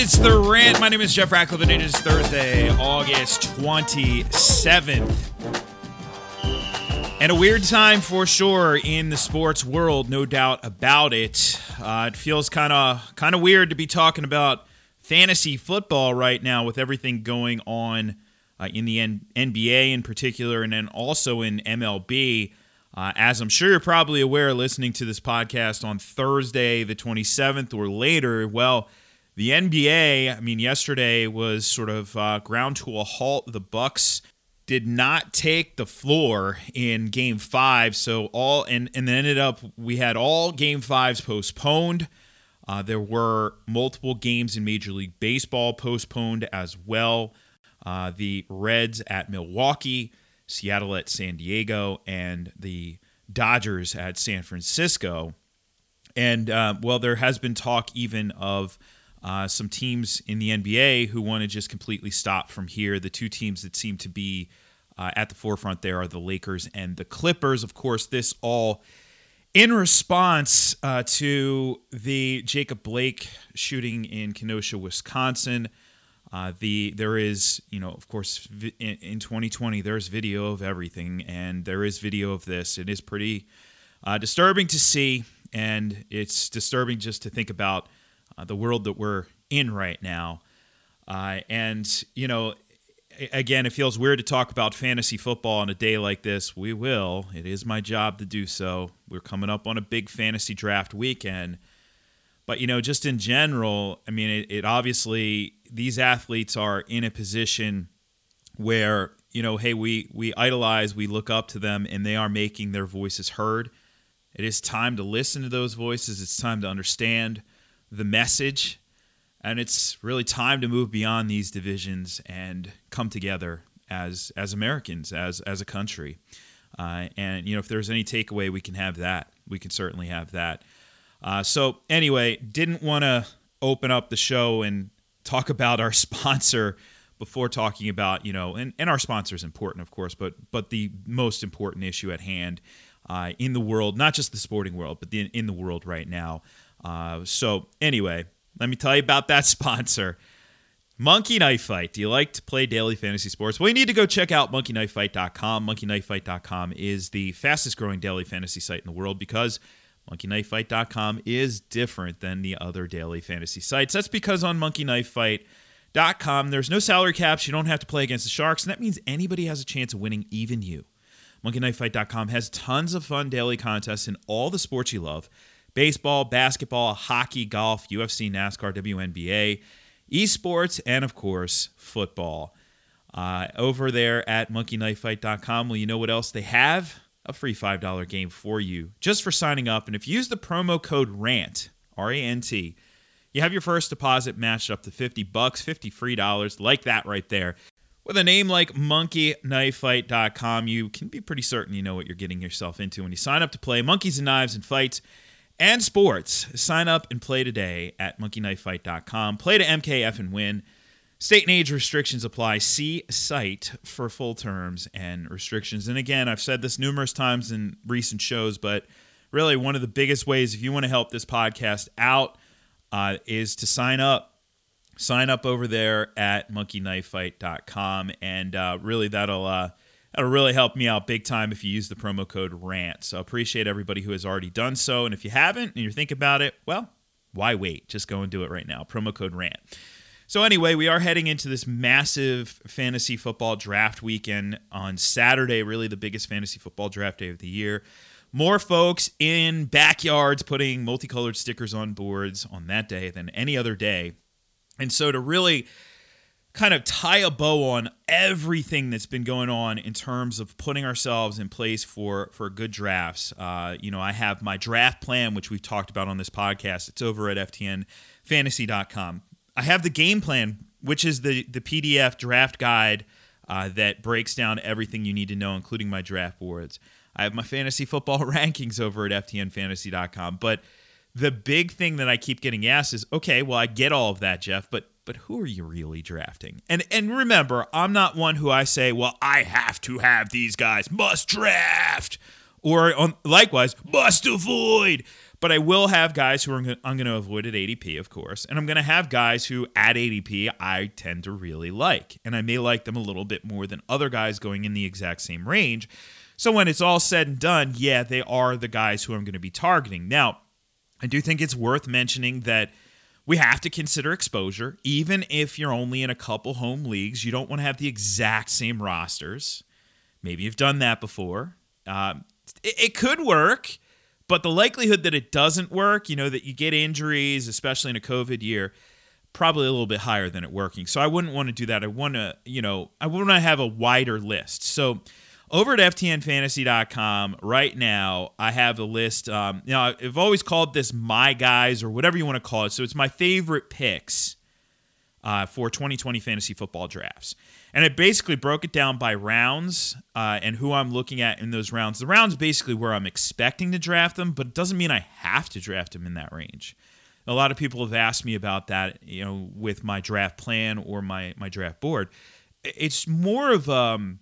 It's the rant. My name is Jeff Ratcliffe, and it is Thursday, August 27th. And a weird time for sure in the sports world, no doubt about it. Uh, it feels kind of kind of weird to be talking about fantasy football right now with everything going on uh, in the N- NBA in particular, and then also in MLB. Uh, as I'm sure you're probably aware, listening to this podcast on Thursday, the 27th or later, well, the NBA. I mean, yesterday was sort of uh, ground to a halt. The Bucks did not take the floor in Game Five, so all and and then ended up we had all Game Fives postponed. Uh, there were multiple games in Major League Baseball postponed as well. Uh, the Reds at Milwaukee, Seattle at San Diego, and the Dodgers at San Francisco. And uh, well, there has been talk even of uh, some teams in the NBA who want to just completely stop from here. The two teams that seem to be uh, at the forefront there are the Lakers and the Clippers. Of course, this all in response uh, to the Jacob Blake shooting in Kenosha, Wisconsin. Uh, the there is you know of course in, in 2020 there's video of everything and there is video of this. It is pretty uh, disturbing to see and it's disturbing just to think about uh, the world that we're in right now. Uh, and, you know, again, it feels weird to talk about fantasy football on a day like this. We will. It is my job to do so. We're coming up on a big fantasy draft weekend. But, you know, just in general, I mean, it, it obviously, these athletes are in a position where, you know, hey, we, we idolize, we look up to them, and they are making their voices heard. It is time to listen to those voices. It's time to understand the message. And it's really time to move beyond these divisions and come together as as Americans, as as a country. Uh, and you know, if there's any takeaway, we can have that. We can certainly have that. Uh, so anyway, didn't want to open up the show and talk about our sponsor before talking about you know, and, and our sponsor is important, of course, but but the most important issue at hand uh, in the world, not just the sporting world, but the, in the world right now. Uh, so, anyway, let me tell you about that sponsor. Monkey Knife Fight. Do you like to play daily fantasy sports? Well, you need to go check out monkeyknifefight.com. Monkeyknifefight.com is the fastest growing daily fantasy site in the world because monkeyknifefight.com is different than the other daily fantasy sites. That's because on monkeyknifefight.com, there's no salary caps. You don't have to play against the Sharks, and that means anybody has a chance of winning, even you. Monkeyknifefight.com has tons of fun daily contests in all the sports you love baseball, basketball, hockey, golf, UFC, NASCAR, WNBA, esports, and of course, football. Uh, over there at monkeyknifefight.com, well, you know what else they have? A free $5 game for you just for signing up. And if you use the promo code RANT, R A N T, you have your first deposit matched up to 50 bucks, 50 free dollars, like that right there. With a name like monkeyknifefight.com, you can be pretty certain you know what you're getting yourself into when you sign up to play Monkeys and Knives and Fights and sports. Sign up and play today at monkeyknifefight.com. Play to MKF and win. State and age restrictions apply. See site for full terms and restrictions. And again, I've said this numerous times in recent shows, but really one of the biggest ways if you want to help this podcast out uh, is to sign up. Sign up over there at monkeyknifefight.com, and uh, really that'll uh, That'll really help me out big time if you use the promo code RANT. So I appreciate everybody who has already done so. And if you haven't and you're thinking about it, well, why wait? Just go and do it right now. Promo code RANT. So anyway, we are heading into this massive fantasy football draft weekend on Saturday, really the biggest fantasy football draft day of the year. More folks in backyards putting multicolored stickers on boards on that day than any other day. And so to really kind of tie a bow on everything that's been going on in terms of putting ourselves in place for for good drafts. Uh, you know, I have my draft plan, which we've talked about on this podcast. It's over at ftnfantasy.com. I have the game plan, which is the the PDF draft guide uh, that breaks down everything you need to know, including my draft boards. I have my fantasy football rankings over at ftnfantasy.com. But the big thing that I keep getting asked is, okay, well, I get all of that, Jeff, but but who are you really drafting? And and remember, I'm not one who I say, well, I have to have these guys, must draft, or on, likewise, must avoid. But I will have guys who are I'm going to avoid at ADP, of course, and I'm going to have guys who at ADP I tend to really like, and I may like them a little bit more than other guys going in the exact same range. So when it's all said and done, yeah, they are the guys who I'm going to be targeting. Now, I do think it's worth mentioning that we have to consider exposure. Even if you're only in a couple home leagues, you don't want to have the exact same rosters. Maybe you've done that before. Um, it, it could work, but the likelihood that it doesn't work, you know, that you get injuries, especially in a COVID year, probably a little bit higher than it working. So I wouldn't want to do that. I want to, you know, I want to have a wider list. So over at ftnfantasy.com right now i have a list um, you know i've always called this my guys or whatever you want to call it. So it's my favorite picks uh, for 2020 fantasy football drafts. And i basically broke it down by rounds uh, and who i'm looking at in those rounds. The rounds basically where i'm expecting to draft them but it doesn't mean i have to draft them in that range. A lot of people have asked me about that you know with my draft plan or my my draft board. It's more of um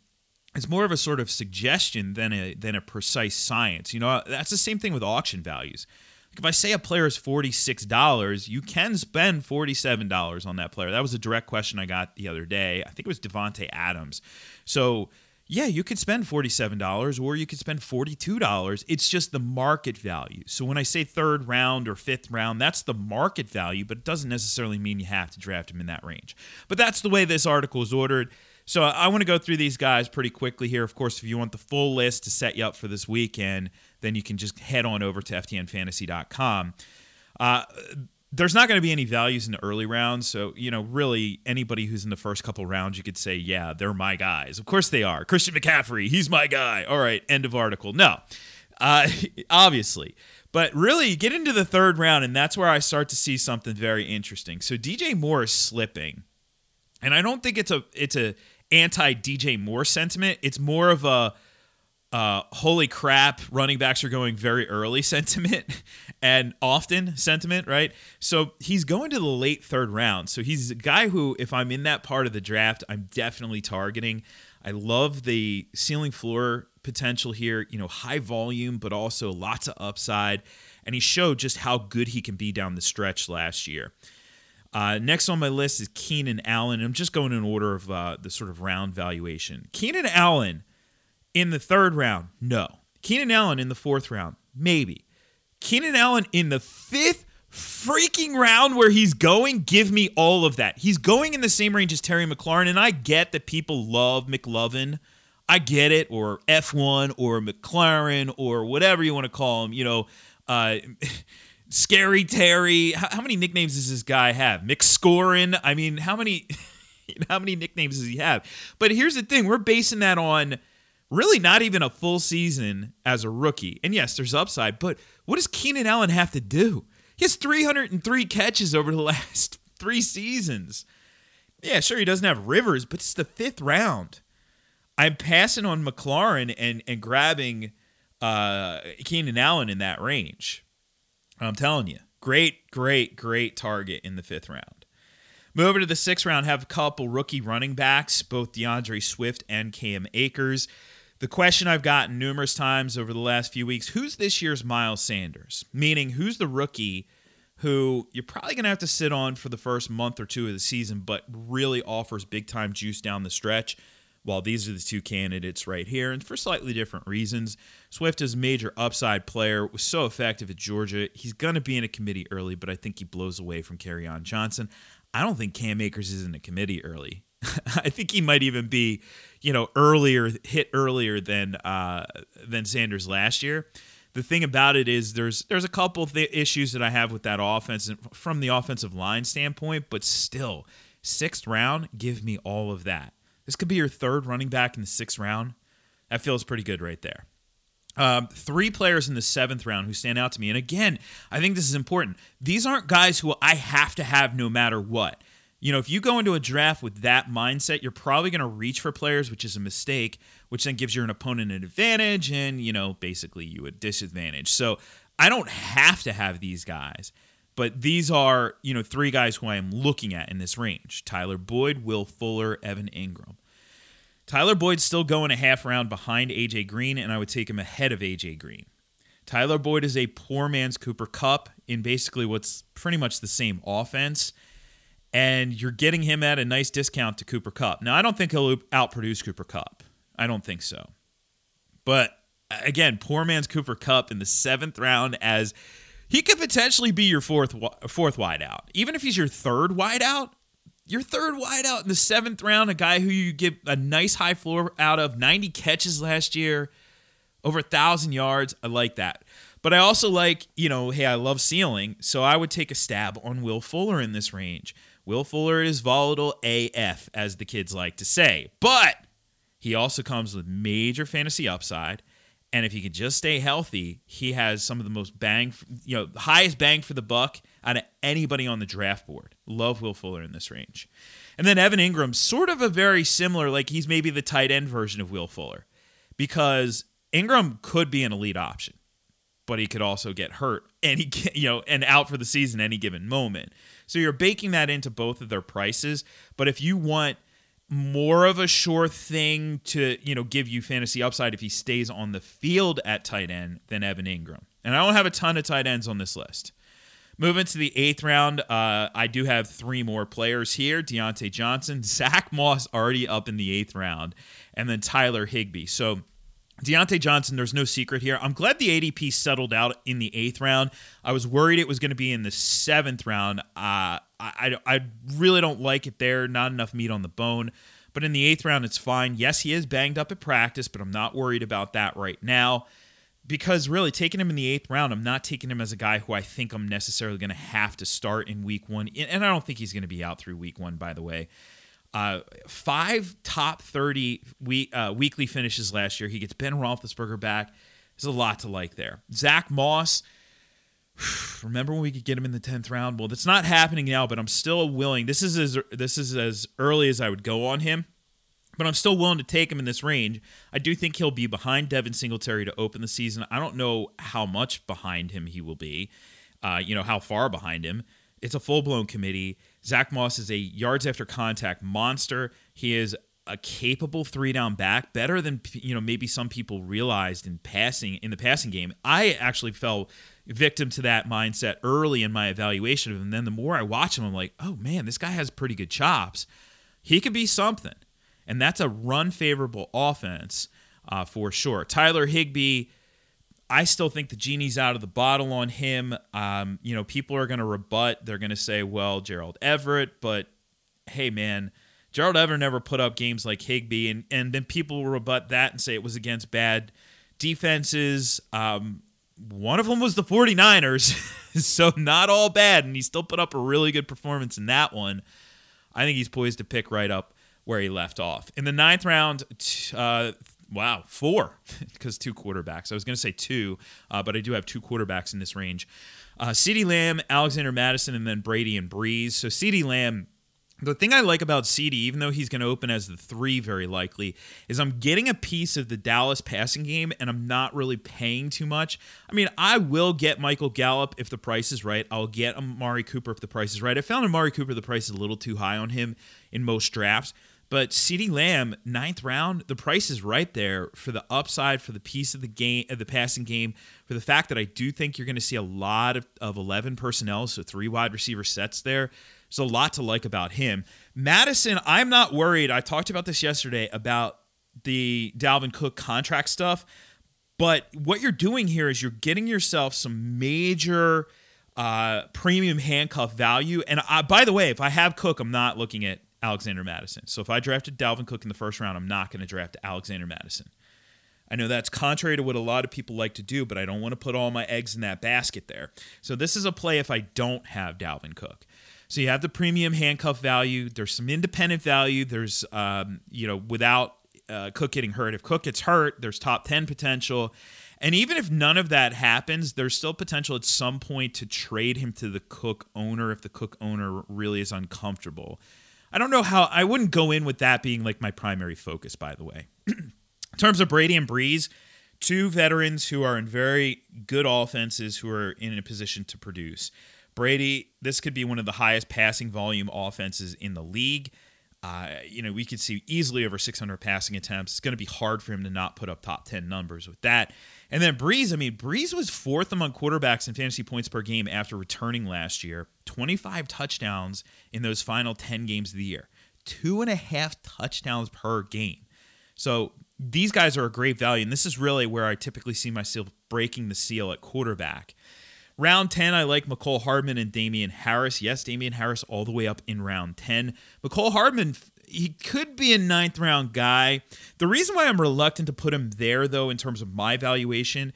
it's more of a sort of suggestion than a than a precise science. You know, uh, that's the same thing with auction values. Like if I say a player is forty six dollars, you can spend forty seven dollars on that player. That was a direct question I got the other day. I think it was Davante Adams. So yeah, you could spend $47 or you could spend $42. It's just the market value. So when I say third round or fifth round, that's the market value, but it doesn't necessarily mean you have to draft him in that range. But that's the way this article is ordered. So I want to go through these guys pretty quickly here. Of course, if you want the full list to set you up for this weekend, then you can just head on over to ftnfantasy.com. Uh, there's not going to be any values in the early rounds. So, you know, really anybody who's in the first couple rounds, you could say, yeah, they're my guys. Of course they are. Christian McCaffrey, he's my guy. All right, end of article. No, uh, obviously. But really, you get into the third round, and that's where I start to see something very interesting. So DJ Moore is slipping. And I don't think it's a it's a anti DJ Moore sentiment. It's more of a uh, holy crap, running backs are going very early sentiment and often sentiment, right? So he's going to the late third round. So he's a guy who, if I'm in that part of the draft, I'm definitely targeting. I love the ceiling floor potential here, you know, high volume, but also lots of upside. And he showed just how good he can be down the stretch last year. Uh, next on my list is Keenan Allen. I'm just going in order of uh, the sort of round valuation. Keenan Allen in the third round, no. Keenan Allen in the fourth round, maybe. Keenan Allen in the fifth freaking round where he's going, give me all of that. He's going in the same range as Terry McLaurin, and I get that people love McLovin. I get it, or F1, or McLaren, or whatever you want to call him. You know, uh, Scary Terry. How, how, many nicknames does this guy have? McScorin. I mean, how many how many nicknames does he have? But here's the thing: we're basing that on really not even a full season as a rookie. And yes, there's upside, but what does Keenan Allen have to do? He has 303 catches over the last three seasons. Yeah, sure, he doesn't have Rivers, but it's the fifth round. I'm passing on McLaurin and and grabbing uh, Keenan Allen in that range. I'm telling you, great, great, great target in the fifth round. Move over to the sixth round, have a couple rookie running backs, both D'Andre Swift and Cam Akers. The question I've gotten numerous times over the last few weeks who's this year's Miles Sanders? Meaning, who's the rookie who you're probably going to have to sit on for the first month or two of the season, but really offers big time juice down the stretch? While these are the two candidates right here, and for slightly different reasons. Swift is a major upside player, was so effective at Georgia. He's going to be in a committee early, but I think he blows away from Kerryon Johnson. I don't think Cam Akers is in a committee early. I think he might even be, you know, earlier hit earlier than uh, than Sanders last year. The thing about it is there's there's a couple of th- issues that I have with that offense from the offensive line standpoint, but still, sixth round, give me all of that. This could be your third running back in the sixth round. That feels pretty good right there. Um, three players in the seventh round who stand out to me. And again, I think this is important. These aren't guys who I have to have no matter what. You know, if you go into a draft with that mindset, you're probably going to reach for players, which is a mistake, which then gives your opponent an advantage and, you know, basically you a disadvantage. So I don't have to have these guys, but these are, you know, three guys who I am looking at in this range Tyler Boyd, Will Fuller, Evan Engram. Tyler Boyd's still going a half round behind AJ Green, and I would take him ahead of AJ Green. Tyler Boyd is a poor man's Cooper Kupp in basically what's pretty much the same offense. And you're getting him at a nice discount to Cooper Kupp. Now, I don't think he'll outproduce Cooper Kupp. I don't think so. But again, poor man's Cooper Kupp in the seventh round as he could potentially be your fourth fourth wideout. Even if he's your third wideout, your third wideout in the seventh round, a guy who you give a nice high floor out of, 90 catches last year, over a thousand yards. I like that. But I also like, you know, hey, I love ceiling, so I would take a stab on Will Fuller in this range. Will Fuller is volatile AF, as the kids like to say, but he also comes with major fantasy upside. And if he can just stay healthy, he has some of the most bang, you know, highest bang for the buck out of anybody on the draft board. Love Will Fuller in this range. And then Evan Engram, sort of a very similar, like he's maybe the tight end version of Will Fuller because Engram could be an elite option, but he could also get hurt and he, you know, and out for the season any given moment. So you're baking that into both of their prices. But if you want more of a sure thing to you know give you fantasy upside if he stays on the field at tight end than Evan Engram. And I don't have a ton of tight ends on this list. Moving to the eighth round, uh, I do have three more players here: Diontae Johnson, Zach Moss already up in the eighth round, and then Tyler Higbee. So. Diontae Johnson, there's no secret here. I'm glad the ADP settled out in the eighth round. I was worried it was going to be in the seventh round. Uh, I, I really don't like it there. Not enough meat on the bone. But in the eighth round, it's fine. Yes, he is banged up at practice, but I'm not worried about that right now because really taking him in the eighth round, I'm not taking him as a guy who I think I'm necessarily going to have to start in week one. And I don't think he's going to be out through week one, by the way. Uh, five top 30 week, uh, weekly finishes last year. He gets Ben Roethlisberger back. There's a lot to like there. Zach Moss remember when we could get him in the 10th round well that's not happening now but i'm still willing this is as this is as early as i would go on him but i'm still willing to take him in this range i do think he'll be behind devin singletary to open the season i don't know how much behind him he will be uh, you know how far behind him it's a full-blown committee zach moss is a yards after contact monster he is a capable three down back, better than you know maybe some people realized in passing in the passing game. I actually fell victim to that mindset early in my evaluation of him. And then the more I watch him, I'm like, oh man, this guy has pretty good chops. He could be something, and that's a run favorable offense uh, for sure. Tyler Higbee. I still think the genie's out of the bottle on him. Um, you know, people are going to rebut. They're going to say, well, Gerald Everett, but hey, man, Gerald Everett never put up games like Higbee. and and then people will rebut that and say it was against bad defenses. Um, one of them was the 49ers, so not all bad, and he still put up a really good performance in that one. I think he's poised to pick right up where he left off. In the ninth round, uh, wow, four, because two quarterbacks. I was going to say two, uh, but I do have two quarterbacks in this range. Uh, CeeDee Lamb, Alexander Mattison, and then Brady and Brees. So CeeDee Lamb the thing I like about CD, even though he's going to open as the three very likely, is I'm getting a piece of the Dallas passing game and I'm not really paying too much. I mean, I will get Michael Gallup if the price is right. I'll get Amari Cooper if the price is right. I found Amari Cooper, the price is a little too high on him in most drafts. But CeeDee Lamb, ninth round, the price is right there for the upside, for the piece of the game, of the passing game, for the fact that I do think you're going to see a lot of, of 11 personnel, so three wide receiver sets there. There's a lot to like about him. Mattison, I'm not worried. I talked about this yesterday about the Dalvin Cook contract stuff. But what you're doing here is you're getting yourself some major uh, premium handcuff value. And I, by the way, if I have Cook, I'm not looking at Alexander Mattison. So if I drafted Dalvin Cook in the first round, I'm not going to draft Alexander Mattison. I know that's contrary to what a lot of people like to do, but I don't want to put all my eggs in that basket there. So this is a play if I don't have Dalvin Cook. So you have the premium handcuff value. There's some independent value. There's, um, you know, without uh, Cook getting hurt. If Cook gets hurt, there's top 10 potential. And even if none of that happens, there's still potential at some point to trade him to the Cook owner if the Cook owner really is uncomfortable. I don't know how, I wouldn't go in with that being like my primary focus, by the way. in terms of Brady and Brees, two veterans who are in very good offenses who are in a position to produce. Brady, this could be one of the highest passing volume offenses in the league. Uh, you know, we could see easily over 600 passing attempts. It's going to be hard for him to not put up top 10 numbers with that. And then Brees, I mean, Brees was fourth among quarterbacks in fantasy points per game after returning last year. 25 touchdowns in those final 10 games of the year. Two and a half touchdowns per game. So these guys are a great value. And this is really where I typically see myself breaking the seal at quarterback. Round 10, I like Mecole Hardman and Damien Harris. Yes, Damien Harris all the way up in round 10. Mecole Hardman, he could be a ninth round guy. The reason why I'm reluctant to put him there, though, in terms of my valuation,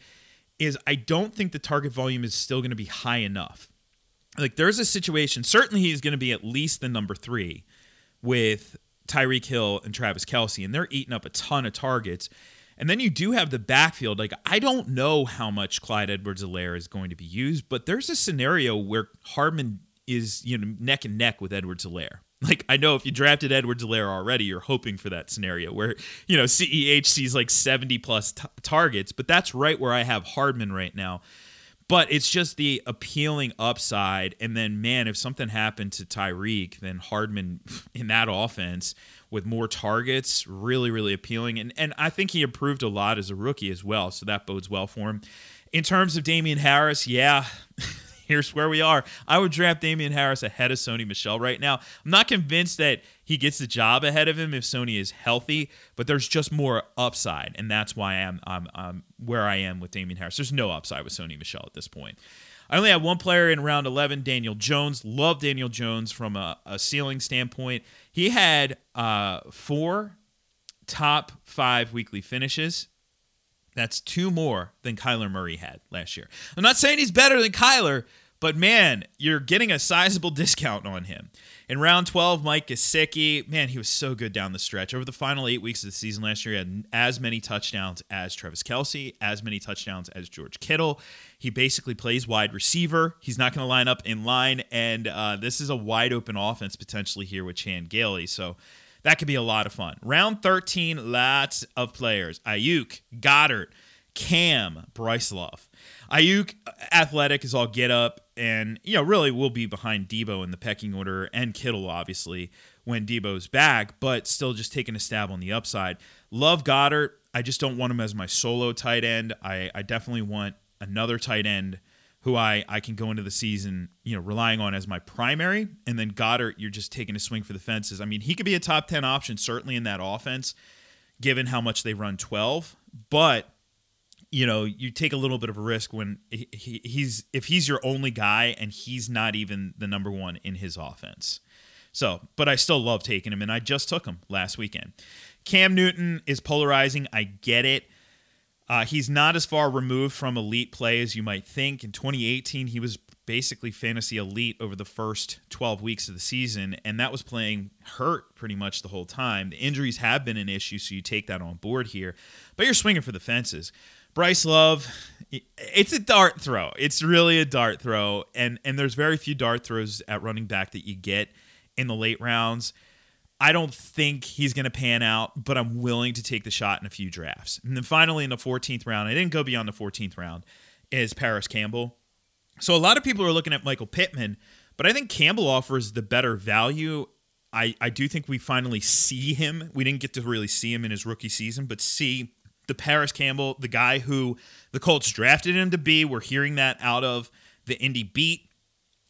is I don't think the target volume is still going to be high enough. Like, there's a situation, certainly he's going to be at least the number three with Tyreek Hill and Travis Kelce, and they're eating up a ton of targets. And then you do have the backfield. Like, I don't know how much Clyde Edwards Helaire is going to be used, but there's a scenario where Hardman is, you know, neck and neck with Edwards Helaire. Like, I know if you drafted Edwards Helaire already, you're hoping for that scenario where, you know, CEH sees like 70 plus t- targets, but that's right where I have Hardman right now. But it's just the appealing upside. And then, man, if something happened to Tyreek, then Hardman in that offense with more targets, really, really appealing. And and I think he improved a lot as a rookie as well, so that bodes well for him. In terms of Damien Harris, yeah. Here's where we are. I would draft Damien Harris ahead of Sony Michel right now. I'm not convinced that he gets the job ahead of him if Sony is healthy, but there's just more upside, and that's why I'm I'm, I'm where I am with Damien Harris. There's no upside with Sony Michel at this point. I only have one player in round 11, Daniel Jones. Love Daniel Jones from a, a ceiling standpoint. He had uh, four top five weekly finishes. That's two more than Kyler Murray had last year. I'm not saying he's better than Kyler, but man, you're getting a sizable discount on him. In round 12, Mike Gesicki, man, he was so good down the stretch. Over the final eight weeks of the season last year, he had as many touchdowns as Travis Kelce, as many touchdowns as George Kittle. He basically plays wide receiver. He's not going to line up in line, and uh, this is a wide open offense potentially here with Chan Gailey. So that could be a lot of fun. Round 13, lots of players. Aiyuk, Goedert, Cam, Bryce Love. Aiyuk, athletic is all get up, and you know really will be behind Deebo in the pecking order, and Kittle obviously when Deebo's back, but still just taking a stab on the upside. Love Goedert. I just don't want him as my solo tight end. I, I definitely want another tight end who I, I can go into the season, you know, relying on as my primary. And then Goedert, you're just taking a swing for the fences. I mean, he could be a top 10 option, certainly in that offense, given how much they run 12. But you know, you take a little bit of a risk when he, he, he's if he's your only guy and he's not even the number one in his offense. So, but I still love taking him, and I just took him last weekend. Cam Newton is polarizing. I get it. Uh, he's not as far removed from elite play as you might think. In 2018, he was basically fantasy elite over the first 12 weeks of the season, and that was playing hurt pretty much the whole time. The injuries have been an issue, so you take that on board here, but you're swinging for the fences. Bryce Love, it's a dart throw. It's really a dart throw, and and there's very few dart throws at running back that you get in the late rounds. I don't think he's going to pan out, but I'm willing to take the shot in a few drafts. And then finally, in the 14th round, I didn't go beyond the 14th round, is Parris Campbell. So a lot of people are looking at Michael Pittman, but I think Campbell offers the better value. I, I do think we finally see him. We didn't get to really see him in his rookie season, but see the Parris Campbell, the guy who the Colts drafted him to be. We're hearing that out of the Indy beat.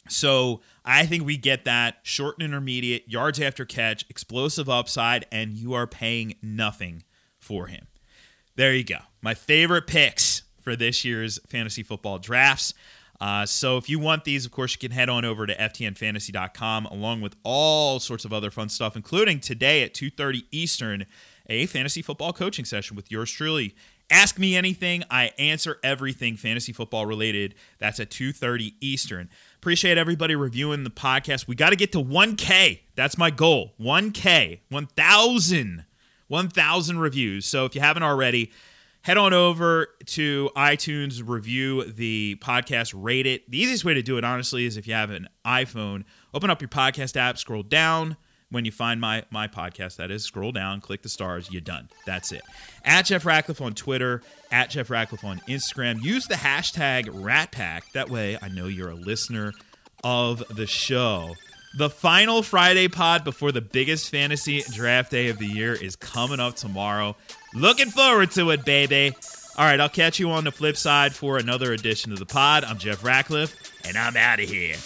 So I think we get that short and intermediate, yards after catch, explosive upside, and you are paying nothing for him. There you go. My favorite picks for this year's fantasy football drafts. Uh, so if you want these, of course, you can head on over to ftnfantasy.com along with all sorts of other fun stuff, including today at 2.30 Eastern a fantasy football coaching session with yours truly. Ask me anything, I answer everything fantasy football related. That's at 2:30 Eastern. Appreciate everybody reviewing the podcast. We got to get to 1k. That's my goal. 1k. 1000 1000 reviews. So if you haven't already, head on over to iTunes, review the podcast, rate it. The easiest way to do it, honestly, is if you have an iPhone, open up your podcast app, scroll down, when you find my my podcast. That is, scroll down, click the stars, you're done. That's it. At Jeff Ratcliffe on Twitter, at Jeff Ratcliffe on Instagram. Use the hashtag RatPack. That way, I know you're a listener of the show. The final Friday pod before the biggest fantasy draft day of the year is coming up tomorrow. Looking forward to it, baby. All right, I'll catch you on the flip side for another edition of the pod. I'm Jeff Ratcliffe, and I'm out of here.